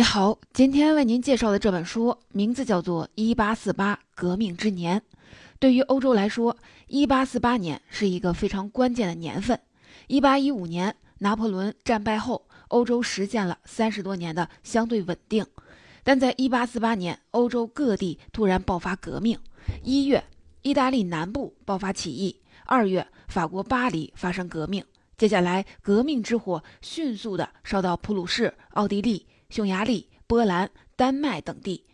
你好，今天为您介绍的这本书名字叫做《一八四八革命之年》。对于欧洲来说，一八四八年是一个非常关键的年份。一八一五年，拿破仑战败后，欧洲实现了三十多年的相对稳定。但在一八四八年，欧洲各地突然爆发革命。一月，意大利南部爆发起义；二月，法国巴黎发生革命。接下来，革命之火迅速地烧到普鲁士、奥地利。匈牙利、波兰、丹麦等地，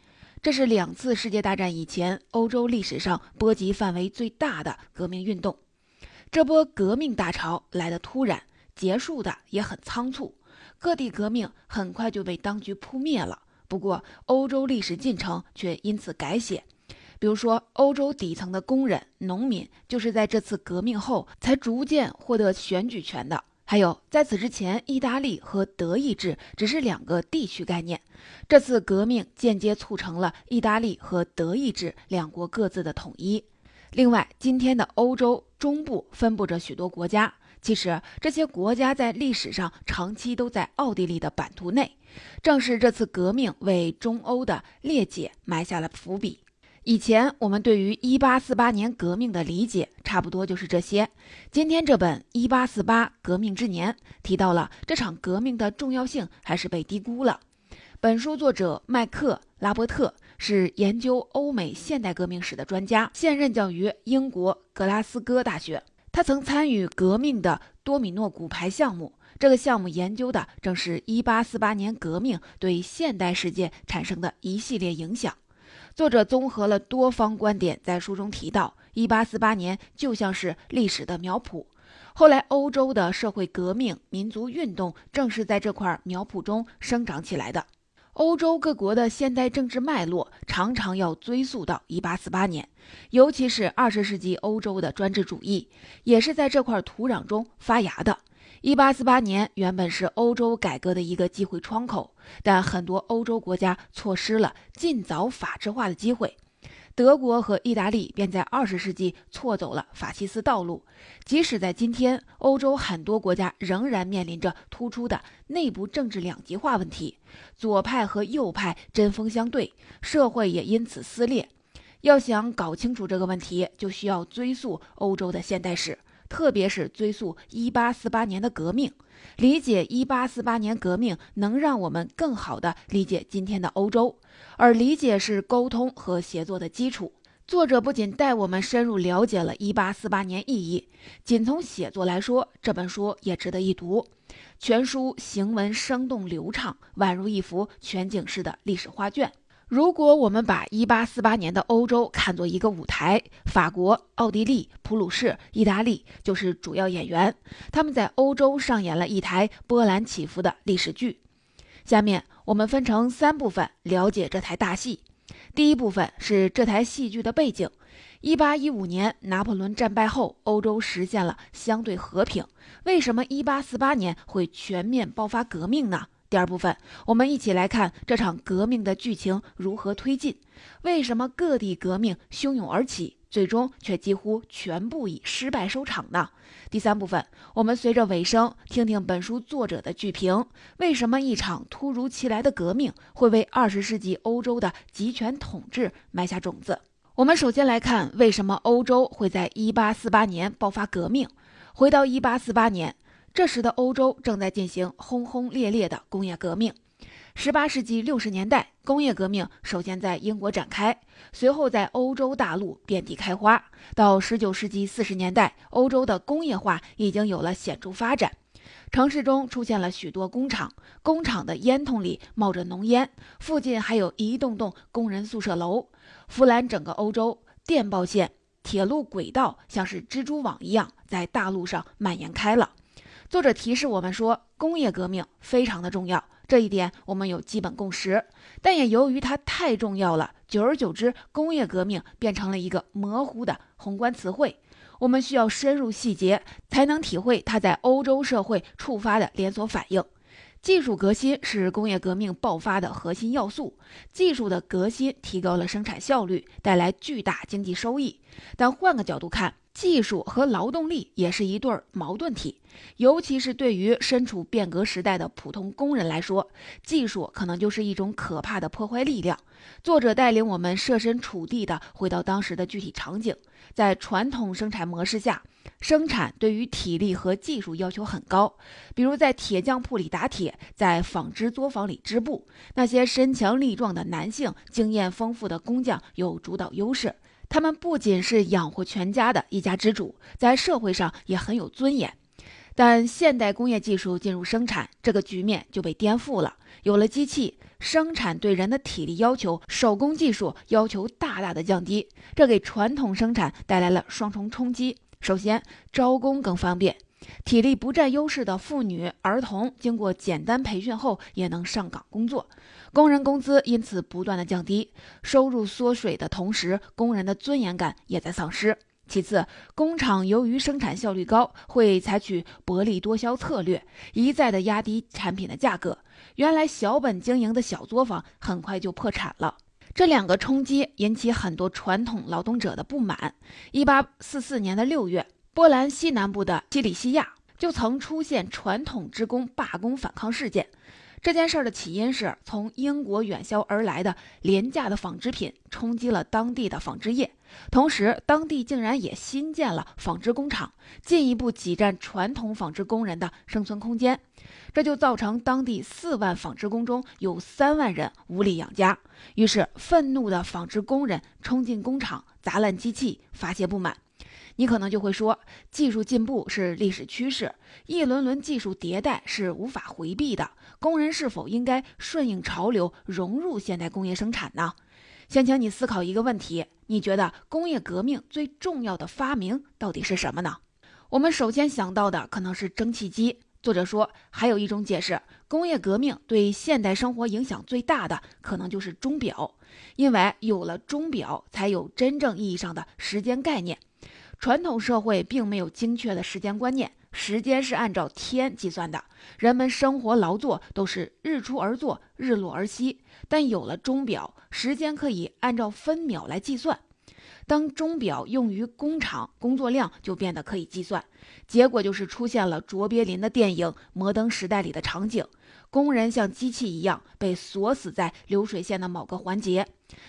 这是两次世界大战以前欧洲历史上波及范围最大的革命运动。这波革命大潮来得突然，结束的也很仓促，各地革命很快就被当局扑灭了。不过，欧洲历史进程却因此改写。比如说，欧洲底层的工人、农民就是在这次革命后才逐渐获得选举权的。还有，在此之前，意大利和德意志只是两个地区概念。这次革命间接促成了意大利和德意志两国各自的统一。另外，今天的欧洲中部分布着许多国家，其实这些国家在历史上长期都在奥地利的版图内。正是这次革命为中欧的裂解埋下了伏笔。以前我们对于一八四八年革命的理解差不多就是这些。今天这本《一八四八革命之年》提到了这场革命的重要性，还是被低估了。本书作者麦克拉伯特是研究欧美现代革命史的专家，现任教于英国格拉斯哥大学。他曾参与革命的多米诺骨牌项目，这个项目研究的正是一八四八年革命对现代世界产生的一系列影响。作者综合了多方观点，在书中提到，一八四八年就像是历史的苗圃，后来欧洲的社会革命、民族运动正是在这块苗圃中生长起来的。欧洲各国的现代政治脉络常常要追溯到一八四八年，尤其是二十世纪欧洲的专制主义，也是在这块土壤中发芽的。一八四八年原本是欧洲改革的一个机会窗口，但很多欧洲国家错失了尽早法制化的机会。德国和意大利便在二十世纪错走了法西斯道路。即使在今天，欧洲很多国家仍然面临着突出的内部政治两极化问题，左派和右派针锋相对，社会也因此撕裂。要想搞清楚这个问题，就需要追溯欧洲的现代史。特别是追溯一八四八年的革命，理解一八四八年革命，能让我们更好地理解今天的欧洲。而理解是沟通和协作的基础。作者不仅带我们深入了解了一八四八年意义，仅从写作来说，这本书也值得一读。全书行文生动流畅，宛如一幅全景式的历史画卷。如果我们把1848年的欧洲看作一个舞台，法国、奥地利、普鲁士、意大利就是主要演员，他们在欧洲上演了一台波澜起伏的历史剧。下面我们分成三部分了解这台大戏。第一部分是这台戏剧的背景：1815年拿破仑战败后，欧洲实现了相对和平，为什么1848年会全面爆发革命呢？第二部分，我们一起来看这场革命的剧情如何推进，为什么各地革命汹涌而起，最终却几乎全部以失败收场呢？第三部分，我们随着尾声听听本书作者的剧评，为什么一场突如其来的革命会为二十世纪欧洲的集权统治埋下种子？我们首先来看为什么欧洲会在一八四八年爆发革命。回到一八四八年。这时的欧洲正在进行轰轰烈烈的工业革命。十八世纪六十年代，工业革命首先在英国展开，随后在欧洲大陆遍地开花。到十九世纪四十年代，欧洲的工业化已经有了显著发展，城市中出现了许多工厂，工厂的烟囱里冒着浓烟，附近还有一栋栋工人宿舍楼，弗兰整个欧洲。电报线、铁路轨道像是蜘蛛网一样在大陆上蔓延开了。作者提示我们说，工业革命非常的重要，这一点我们有基本共识。但也由于它太重要了，久而久之，工业革命变成了一个模糊的宏观词汇。我们需要深入细节，才能体会它在欧洲社会触发的连锁反应。技术革新是工业革命爆发的核心要素，技术的革新提高了生产效率，带来巨大经济收益。但换个角度看，技术和劳动力也是一对矛盾体，尤其是对于身处变革时代的普通工人来说，技术可能就是一种可怕的破坏力量。作者带领我们设身处地的回到当时的具体场景，在传统生产模式下，生产对于体力和技术要求很高，比如在铁匠铺里打铁，在纺织作坊里织布，那些身强力壮的男性、经验丰富的工匠有主导优势。他们不仅是养活全家的一家之主，在社会上也很有尊严。但现代工业技术进入生产，这个局面就被颠覆了。有了机器，生产对人的体力要求、手工技术要求大大的降低，这给传统生产带来了双重冲击。首先，招工更方便。体力不占优势的妇女、儿童，经过简单培训后也能上岗工作，工人工资因此不断的降低，收入缩水的同时，工人的尊严感也在丧失。其次，工厂由于生产效率高，会采取薄利多销策略，一再的压低产品的价格。原来小本经营的小作坊很快就破产了。这两个冲击引起很多传统劳动者的不满。一八四四年的六月。波兰西南部的基里西亚就曾出现传统职工罢工反抗事件。这件事的起因是从英国远销而来的廉价的纺织品冲击了当地的纺织业，同时当地竟然也新建了纺织工厂，进一步挤占传统纺织工人的生存空间。这就造成当地四万纺织工中有三万人无力养家。于是，愤怒的纺织工人冲进工厂，砸烂机器，发泄不满。你可能就会说，技术进步是历史趋势，一轮轮技术迭代是无法回避的。工人是否应该顺应潮流，融入现代工业生产呢？先请你思考一个问题：你觉得工业革命最重要的发明到底是什么呢？我们首先想到的可能是蒸汽机。作者说，还有一种解释，工业革命对现代生活影响最大的可能就是钟表，因为有了钟表，才有真正意义上的时间概念。传统社会并没有精确的时间观念，时间是按照天计算的，人们生活劳作都是日出而作，日落而息。但有了钟表，时间可以按照分秒来计算。当钟表用于工厂，工作量就变得可以计算，结果就是出现了卓别林的电影《摩登时代》里的场景。工人像机器一样被锁死在流水线的某个环节，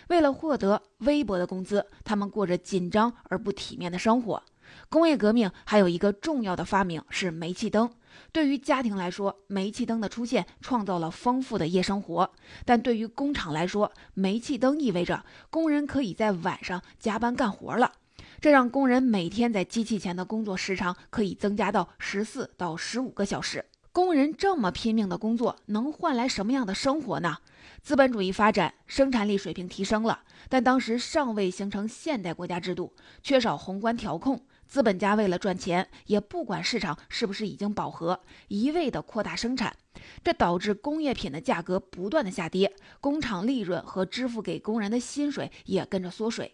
为了获得微薄的工资，他们过着紧张而不体面的生活。工业革命还有一个重要的发明是煤气灯。对于家庭来说，煤气灯的出现创造了丰富的夜生活；但对于工厂来说，煤气灯意味着工人可以在晚上加班干活了。这让工人每天在机器前的工作时长可以增加到十四到十五个小时。工人这么拼命的工作，能换来什么样的生活呢？资本主义发展，生产力水平提升了，但当时尚未形成现代国家制度，缺少宏观调控。资本家为了赚钱，也不管市场是不是已经饱和，一味的扩大生产，这导致工业品的价格不断的下跌，工厂利润和支付给工人的薪水也跟着缩水。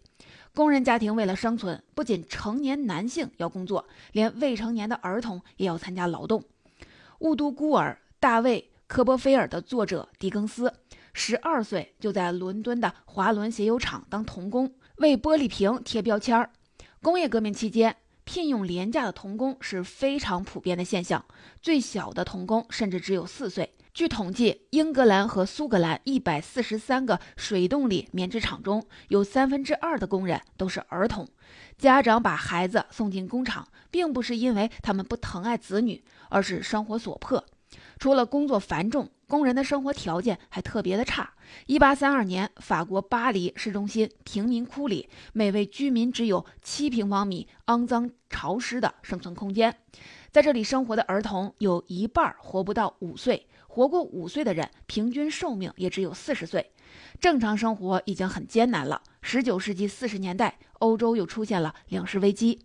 工人家庭为了生存，不仅成年男性要工作，连未成年的儿童也要参加劳动。《雾都孤儿》大卫·科波菲尔的作者狄更斯，十二岁就在伦敦的华伦鞋油厂当童工，为玻璃瓶贴标签儿。工业革命期间，聘用廉价的童工是非常普遍的现象，最小的童工甚至只有四岁。据统计，英格兰和苏格兰一百四十三个水动力棉织厂中有三分之二的工人都是儿童。家长把孩子送进工厂，并不是因为他们不疼爱子女，而是生活所迫。除了工作繁重，工人的生活条件还特别的差。一八三二年，法国巴黎市中心贫民窟里，每位居民只有七平方米肮脏潮湿的生存空间。在这里生活的儿童有一半活不到五岁，活过五岁的人平均寿命也只有四十岁。正常生活已经很艰难了。十九世纪四十年代，欧洲又出现了粮食危机。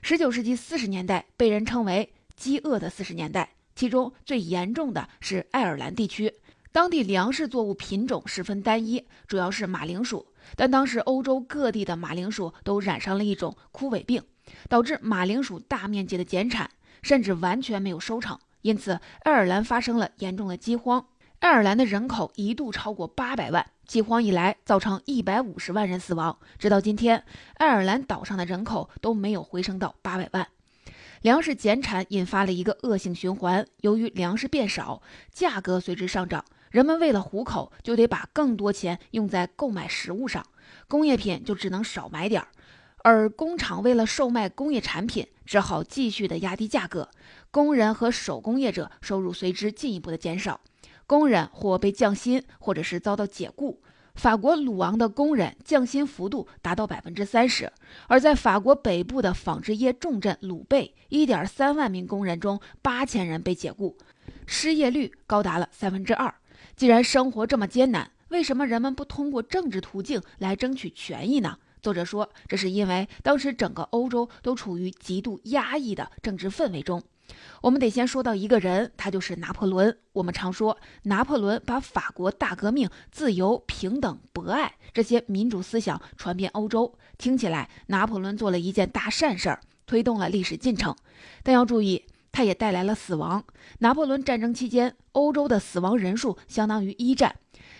十九世纪四十年代被人称为“饥饿的四十年代”，其中最严重的是爱尔兰地区，当地粮食作物品种十分单一，主要是马铃薯。但当时欧洲各地的马铃薯都染上了一种枯萎病，导致马铃薯大面积的减产，甚至完全没有收成。因此，爱尔兰发生了严重的饥荒。爱尔兰的人口一度超过八百万，饥荒以来，造成一百五十万人死亡。直到今天，爱尔兰岛上的人口都没有回升到八百万。粮食减产引发了一个恶性循环，由于粮食变少，价格随之上涨，人们为了糊口，就得把更多钱用在购买食物上，工业品就只能少买点儿。而工厂为了售卖工业产品，只好继续的压低价格，工人和手工业者收入随之进一步的减少，工人或被降薪，或者是遭到解雇。法国鲁昂的工人降薪幅度达到百分之三十，而在法国北部的纺织业重镇鲁贝，一点三万名工人中八千人被解雇，失业率高达了三分之二。既然生活这么艰难，为什么人们不通过政治途径来争取权益呢？作者说，这是因为当时整个欧洲都处于极度压抑的政治氛围中。我们得先说到一个人，他就是拿破仑。我们常说，拿破仑把法国大革命、自由、平等、博爱这些民主思想传遍欧洲，听起来拿破仑做了一件大善事儿，推动了历史进程。但要注意，他也带来了死亡。拿破仑战争期间，欧洲的死亡人数相当于一战。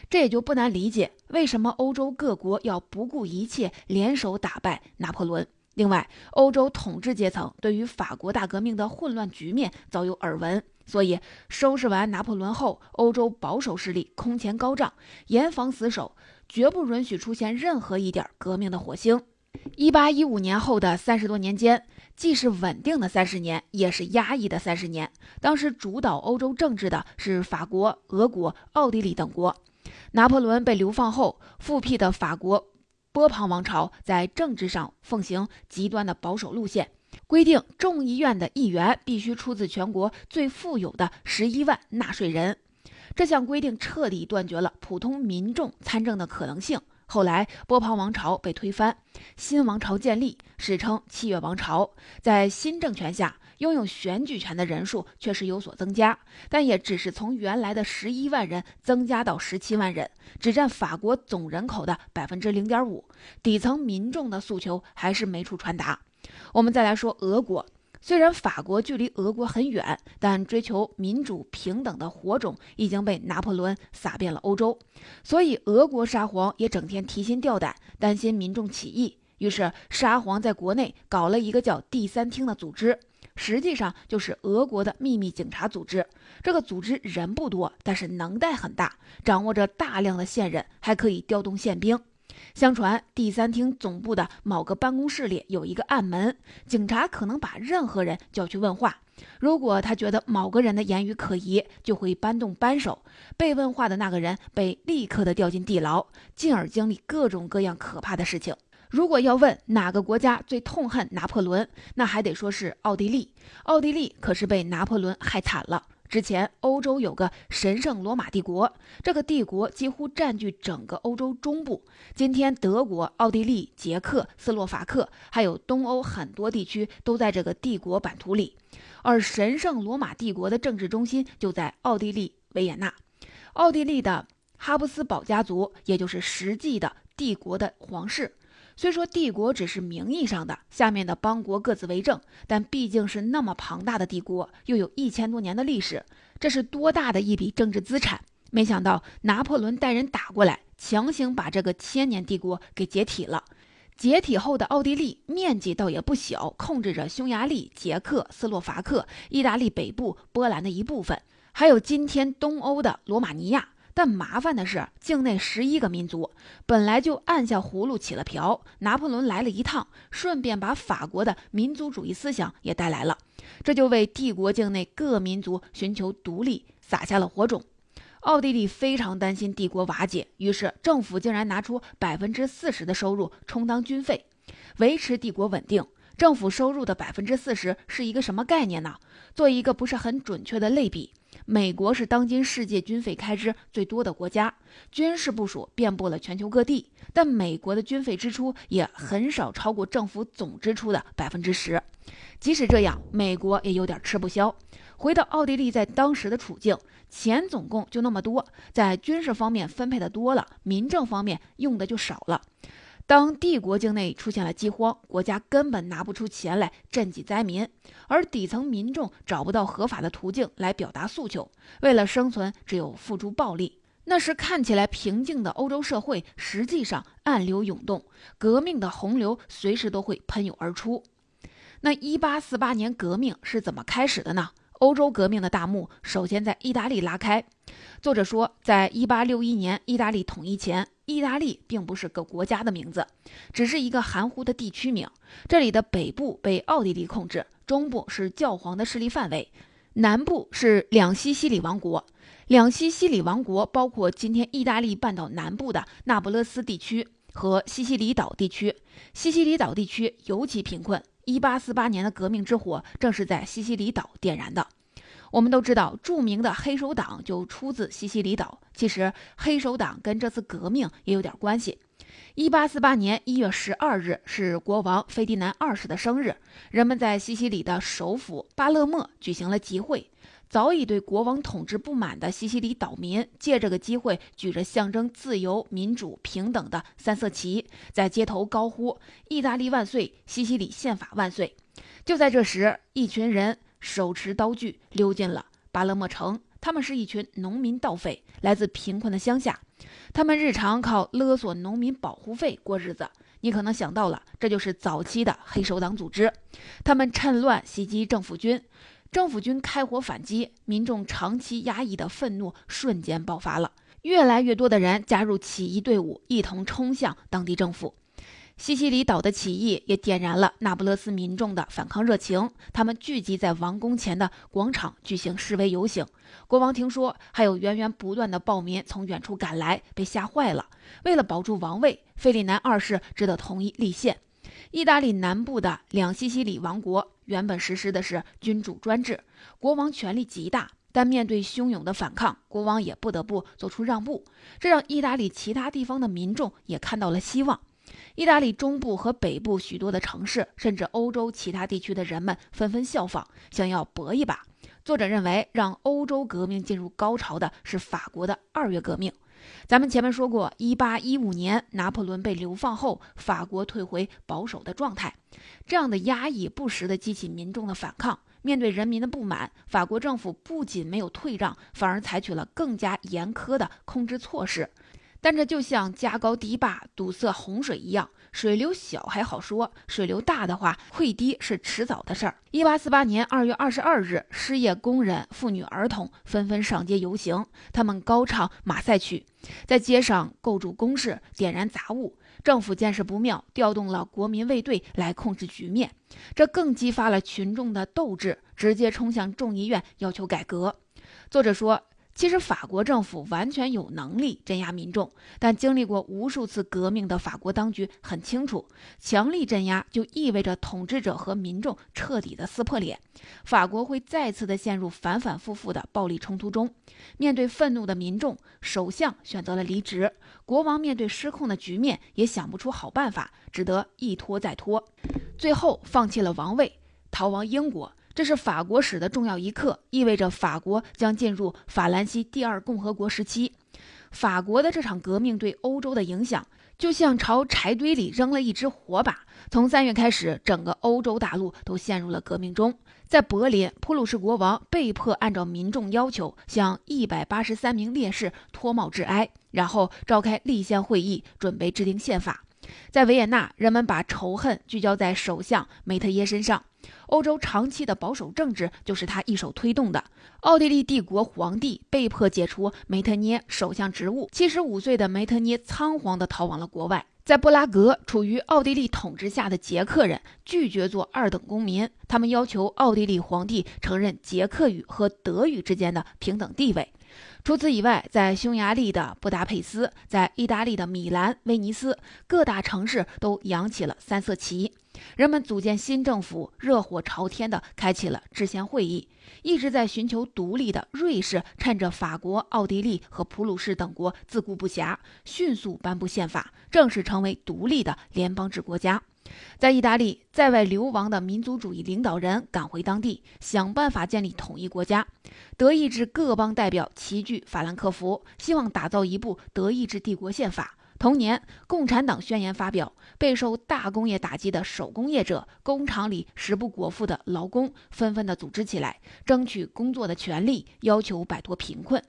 这也就不难理解，为什么欧洲各国要不顾一切联手打败拿破仑。另外，欧洲统治阶层对于法国大革命的混乱局面早有耳闻，所以收拾完拿破仑后，欧洲保守势力空前高涨，严防死守，绝不允许出现任何一点革命的火星。一八一五年后的三十多年间，既是稳定的三十年，也是压抑的三十年。当时主导欧洲政治的是法国、俄国、奥地利等国。拿破仑被流放后，复辟的法国波旁王朝在政治上奉行极端的保守路线，规定众议院的议员必须出自全国最富有的十一万纳税人。这项规定彻底断绝了普通民众参政的可能性。后来，波旁王朝被推翻，新王朝建立，史称七月王朝。在新政权下，拥有选举权的人数确实有所增加，但也只是从原来的十一万人增加到十七万人，只占法国总人口的百分之零点五。底层民众的诉求还是没处传达。我们再来说俄国。虽然法国距离俄国很远，但追求民主平等的火种已经被拿破仑撒遍了欧洲，所以俄国沙皇也整天提心吊胆，担心民众起义。于是沙皇在国内搞了一个叫“第三厅”的组织，实际上就是俄国的秘密警察组织。这个组织人不多，但是能耐很大，掌握着大量的线人，还可以调动宪兵。相传第三厅总部的某个办公室里有一个暗门，警察可能把任何人叫去问话。如果他觉得某个人的言语可疑，就会搬动扳手，被问话的那个人被立刻的掉进地牢，进而经历各种各样可怕的事情。如果要问哪个国家最痛恨拿破仑，那还得说是奥地利。奥地利可是被拿破仑害惨了。之前，欧洲有个神圣罗马帝国，这个帝国几乎占据整个欧洲中部。今天，德国、奥地利、捷克斯洛伐克，还有东欧很多地区都在这个帝国版图里。而神圣罗马帝国的政治中心就在奥地利维也纳。奥地利的哈布斯堡家族，也就是实际的帝国的皇室。虽说帝国只是名义上的，下面的邦国各自为政，但毕竟是那么庞大的帝国，又有一千多年的历史，这是多大的一笔政治资产？没想到拿破仑带人打过来，强行把这个千年帝国给解体了。解体后的奥地利面积倒也不小，控制着匈牙利、捷克斯洛伐克、意大利北部、波兰的一部分，还有今天东欧的罗马尼亚。但麻烦的是，境内十一个民族本来就按下葫芦起了瓢。拿破仑来了一趟，顺便把法国的民族主义思想也带来了，这就为帝国境内各民族寻求独立撒下了火种。奥地利非常担心帝国瓦解，于是政府竟然拿出百分之四十的收入充当军费，维持帝国稳定。政府收入的百分之四十是一个什么概念呢？做一个不是很准确的类比。美国是当今世界军费开支最多的国家，军事部署遍布了全球各地，但美国的军费支出也很少超过政府总支出的百分之十。即使这样，美国也有点吃不消。回到奥地利在当时的处境，钱总共就那么多，在军事方面分配的多了，民政方面用的就少了。当帝国境内出现了饥荒，国家根本拿不出钱来赈济灾民，而底层民众找不到合法的途径来表达诉求，为了生存，只有付诸暴力。那时看起来平静的欧洲社会，实际上暗流涌动，革命的洪流随时都会喷涌而出。那一八四八年革命是怎么开始的呢？欧洲革命的大幕首先在意大利拉开。作者说，在一八六一年意大利统一前，意大利并不是个国家的名字，只是一个含糊的地区名。这里的北部被奥地利控制，中部是教皇的势力范围，南部是两西西里王国。两西西里王国包括今天意大利半岛南部的那不勒斯地区和西西里岛地区。西西里岛地区尤其贫困。一八四八年的革命之火正是在西西里岛点燃的。我们都知道，著名的黑手党就出自西西里岛。其实，黑手党跟这次革命也有点关系。一八四八年一月十二日是国王费迪南二世的生日，人们在西西里的首府巴勒莫举行了集会。早已对国王统治不满的西西里岛民借这个机会，举着象征自由、民主、平等的三色旗，在街头高呼“意大利万岁，西西里宪法万岁”。就在这时，一群人手持刀具溜进了巴勒莫城。他们是一群农民盗匪，来自贫困的乡下。他们日常靠勒索农民保护费过日子。你可能想到了，这就是早期的黑手党组织。他们趁乱袭击政府军。政府军开火反击，民众长期压抑的愤怒瞬间爆发了。越来越多的人加入起义队伍，一同冲向当地政府。西西里岛的起义也点燃了那不勒斯民众的反抗热情，他们聚集在王宫前的广场举行示威游行。国王听说还有源源不断的暴民从远处赶来，被吓坏了。为了保住王位，费利南二世只得同意立宪。意大利南部的两西西里王国原本实施的是君主专制，国王权力极大，但面对汹涌的反抗，国王也不得不做出让步，这让意大利其他地方的民众也看到了希望。意大利中部和北部许多的城市，甚至欧洲其他地区的人们纷纷效仿，想要搏一把。作者认为，让欧洲革命进入高潮的是法国的二月革命。咱们前面说过，一八一五年拿破仑被流放后，法国退回保守的状态，这样的压抑不时地激起民众的反抗。面对人民的不满，法国政府不仅没有退让，反而采取了更加严苛的控制措施。但这就像加高堤坝堵塞洪水一样。水流小还好说，水流大的话，溃堤是迟早的事儿。一八四八年二月二十二日，失业工人、妇女、儿童纷纷上街游行，他们高唱马赛曲，在街上构筑工事，点燃杂物。政府见势不妙，调动了国民卫队来控制局面，这更激发了群众的斗志，直接冲向众议院要求改革。作者说。其实法国政府完全有能力镇压民众，但经历过无数次革命的法国当局很清楚，强力镇压就意味着统治者和民众彻底的撕破脸，法国会再次的陷入反反复复的暴力冲突中。面对愤怒的民众，首相选择了离职，国王面对失控的局面也想不出好办法，只得一拖再拖，最后放弃了王位，逃亡英国。这是法国史的重要一刻，意味着法国将进入法兰西第二共和国时期。法国的这场革命对欧洲的影响，就像朝柴堆里扔了一支火把。从三月开始，整个欧洲大陆都陷入了革命中。在柏林，普鲁士国王被迫按照民众要求，向一百八十三名烈士脱帽致哀，然后召开立宪会议，准备制定宪法。在维也纳，人们把仇恨聚焦在首相梅特耶身上。欧洲长期的保守政治就是他一手推动的。奥地利帝国皇帝被迫解除梅特涅首相职务，七十五岁的梅特涅仓皇地逃往了国外。在布拉格，处于奥地利统治下的捷克人拒绝做二等公民，他们要求奥地利皇帝承认捷克语和德语之间的平等地位。除此以外，在匈牙利的布达佩斯，在意大利的米兰、威尼斯各大城市都扬起了三色旗。人们组建新政府，热火朝天地开启了制宪会议。一直在寻求独立的瑞士，趁着法国、奥地利和普鲁士等国自顾不暇，迅速颁布宪法，正式成为独立的联邦制国家。在意大利，在外流亡的民族主义领导人赶回当地，想办法建立统一国家。德意志各邦代表齐聚法兰克福，希望打造一部德意志帝国宪法。同年，共产党宣言发表，备受大工业打击的手工业者、工厂里食不果腹的劳工纷纷的组织起来，争取工作的权利，要求摆脱贫困。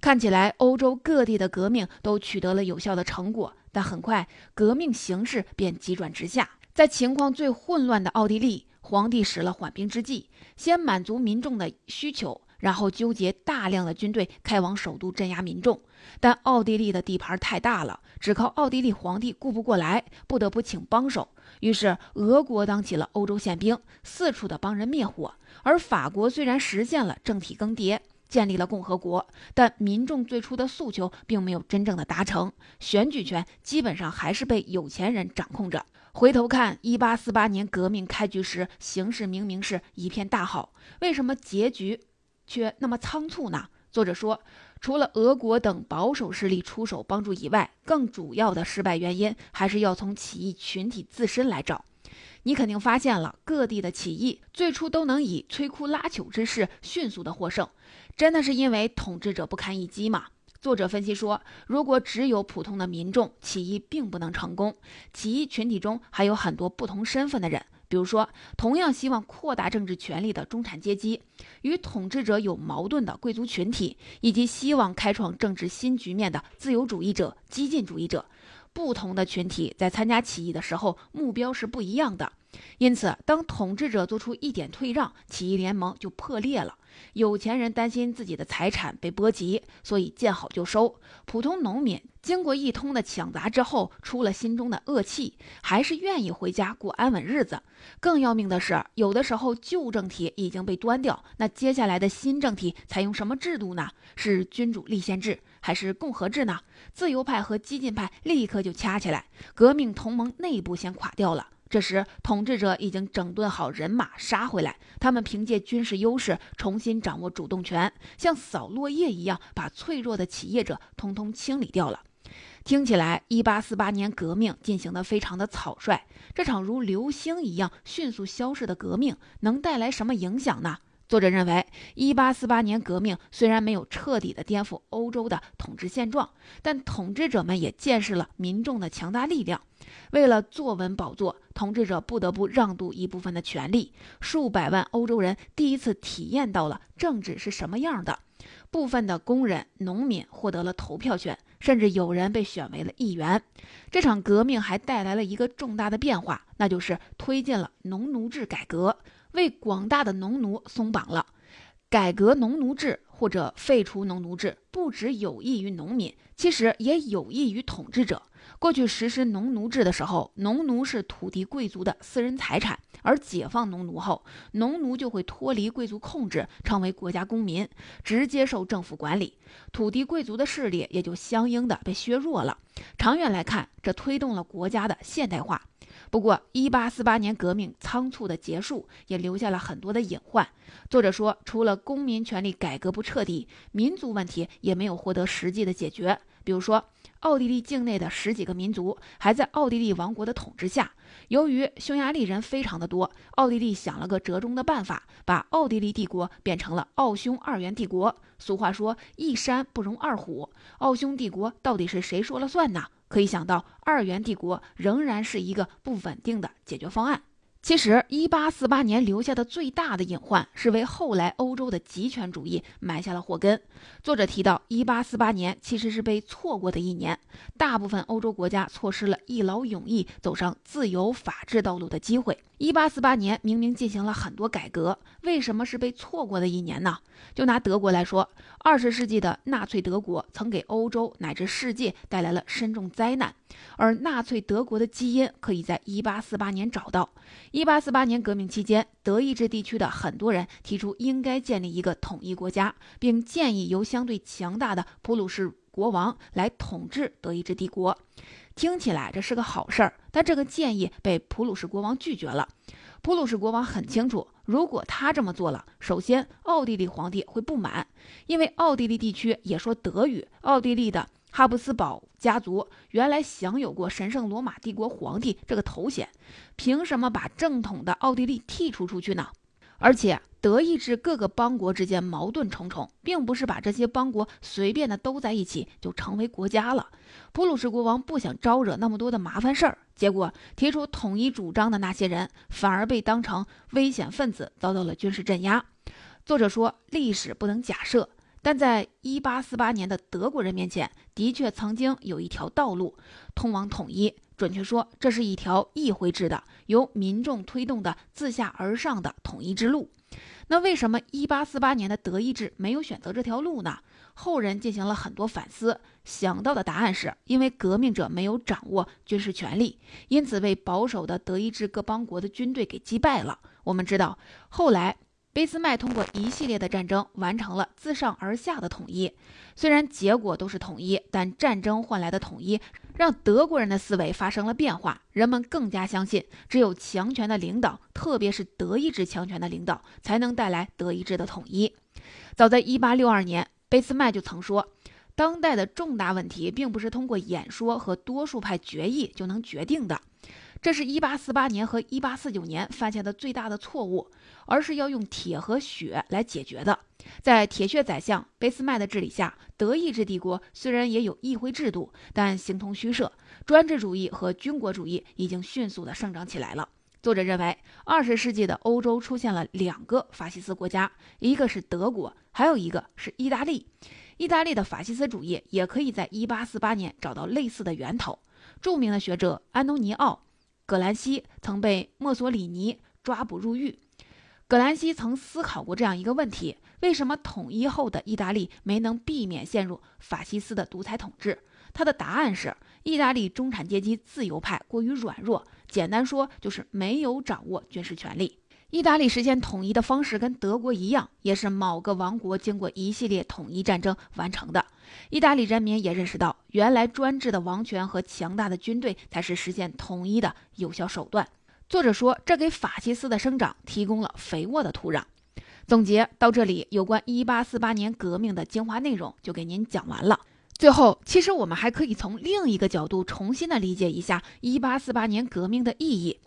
看起来，欧洲各地的革命都取得了有效的成果，但很快，革命形势便急转直下。在情况最混乱的奥地利，皇帝使了缓兵之计，先满足民众的需求。然后纠结大量的军队开往首都镇压民众，但奥地利的地盘太大了，只靠奥地利皇帝顾不过来，不得不请帮手。于是俄国当起了欧洲宪兵，四处的帮人灭火。而法国虽然实现了政体更迭，建立了共和国，但民众最初的诉求并没有真正的达成，选举权基本上还是被有钱人掌控着。回头看一八四八年革命开局时，形势明明是一片大好，为什么结局？却那么仓促呢？作者说，除了俄国等保守势力出手帮助以外，更主要的失败原因还是要从起义群体自身来找。你肯定发现了，各地的起义最初都能以摧枯拉朽之势迅速的获胜，真的是因为统治者不堪一击吗？作者分析说，如果只有普通的民众，起义并不能成功。起义群体中还有很多不同身份的人。比如说，同样希望扩大政治权力的中产阶级，与统治者有矛盾的贵族群体，以及希望开创政治新局面的自由主义者、激进主义者，不同的群体在参加起义的时候，目标是不一样的。因此，当统治者做出一点退让，起义联盟就破裂了。有钱人担心自己的财产被波及，所以见好就收。普通农民经过一通的抢砸之后，出了心中的恶气，还是愿意回家过安稳日子。更要命的是，有的时候旧政体已经被端掉，那接下来的新政体采用什么制度呢？是君主立宪制还是共和制呢？自由派和激进派立刻就掐起来，革命同盟内部先垮掉了。这时，统治者已经整顿好人马，杀回来。他们凭借军事优势，重新掌握主动权，像扫落叶一样，把脆弱的企业者通通清理掉了。听起来，一八四八年革命进行的非常的草率。这场如流星一样迅速消逝的革命，能带来什么影响呢？作者认为，一八四八年革命虽然没有彻底的颠覆欧洲的统治现状，但统治者们也见识了民众的强大力量。为了坐稳宝座，统治者不得不让渡一部分的权利。数百万欧洲人第一次体验到了政治是什么样的。部分的工人、农民获得了投票权，甚至有人被选为了议员。这场革命还带来了一个重大的变化，那就是推进了农奴制改革。为广大的农奴松绑了，改革农奴制或者废除农奴制，不只有益于农民，其实也有益于统治者。过去实施农奴制的时候，农奴是土地贵族的私人财产，而解放农奴后，农奴就会脱离贵族控制，成为国家公民，直接受政府管理，土地贵族的势力也就相应的被削弱了。长远来看，这推动了国家的现代化。不过，一八四八年革命仓促的结束，也留下了很多的隐患。作者说，除了公民权利改革不彻底，民族问题也没有获得实际的解决。比如说，奥地利境内的十几个民族还在奥地利王国的统治下。由于匈牙利人非常的多，奥地利想了个折中的办法，把奥地利帝国变成了奥匈二元帝国。俗话说，一山不容二虎。奥匈帝国到底是谁说了算呢？可以想到，二元帝国仍然是一个不稳定的解决方案。其实，一八四八年留下的最大的隐患是为后来欧洲的极权主义埋下了祸根。作者提到，一八四八年其实是被错过的一年，大部分欧洲国家错失了一劳永逸走上自由法治道路的机会。一八四八年明明进行了很多改革，为什么是被错过的一年呢？就拿德国来说，二十世纪的纳粹德国曾给欧洲乃至世界带来了深重灾难，而纳粹德国的基因可以在一八四八年找到。一八四八年革命期间，德意志地区的很多人提出应该建立一个统一国家，并建议由相对强大的普鲁士国王来统治德意志帝国。听起来这是个好事儿，但这个建议被普鲁士国王拒绝了。普鲁士国王很清楚，如果他这么做了，首先奥地利皇帝会不满，因为奥地利地区也说德语。奥地利的哈布斯堡家族原来享有过神圣罗马帝国皇帝这个头衔，凭什么把正统的奥地利剔除出去呢？而且德意志各个邦国之间矛盾重重，并不是把这些邦国随便的都在一起就成为国家了。普鲁士国王不想招惹那么多的麻烦事儿，结果提出统一主张的那些人反而被当成危险分子，遭到了军事镇压。作者说，历史不能假设，但在1848年的德国人面前，的确曾经有一条道路通往统一。准确说，这是一条议会制的、由民众推动的自下而上的统一之路。那为什么一八四八年的德意志没有选择这条路呢？后人进行了很多反思，想到的答案是因为革命者没有掌握军事权力，因此被保守的德意志各邦国的军队给击败了。我们知道，后来。俾斯麦通过一系列的战争完成了自上而下的统一，虽然结果都是统一，但战争换来的统一让德国人的思维发生了变化，人们更加相信只有强权的领导，特别是德意志强权的领导，才能带来德意志的统一。早在1862年，俾斯麦就曾说，当代的重大问题并不是通过演说和多数派决议就能决定的。这是一八四八年和一八四九年犯下的最大的错误，而是要用铁和血来解决的。在铁血宰相俾斯麦的治理下，德意志帝国虽然也有议会制度，但形同虚设，专制主义和军国主义已经迅速的生长起来了。作者认为，二十世纪的欧洲出现了两个法西斯国家，一个是德国，还有一个是意大利。意大利的法西斯主义也可以在一八四八年找到类似的源头。著名的学者安东尼奥。葛兰西曾被墨索里尼抓捕入狱。葛兰西曾思考过这样一个问题：为什么统一后的意大利没能避免陷入法西斯的独裁统治？他的答案是：意大利中产阶级自由派过于软弱，简单说就是没有掌握军事权力。意大利实现统一的方式跟德国一样，也是某个王国经过一系列统一战争完成的。意大利人民也认识到，原来专制的王权和强大的军队才是实现统一的有效手段。作者说，这给法西斯的生长提供了肥沃的土壤。总结到这里，有关1848年革命的精华内容就给您讲完了。最后，其实我们还可以从另一个角度重新的理解一下1848年革命的意义。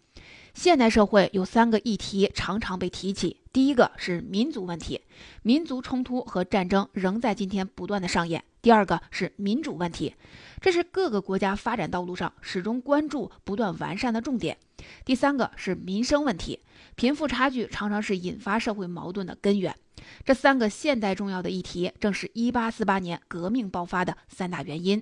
现代社会有三个议题常常被提起，第一个是民族问题，民族冲突和战争仍在今天不断的上演；第二个是民主问题，这是各个国家发展道路上始终关注、不断完善的重点；第三个是民生问题，贫富差距常常是引发社会矛盾的根源。这三个现代重要的议题，正是1848年革命爆发的三大原因。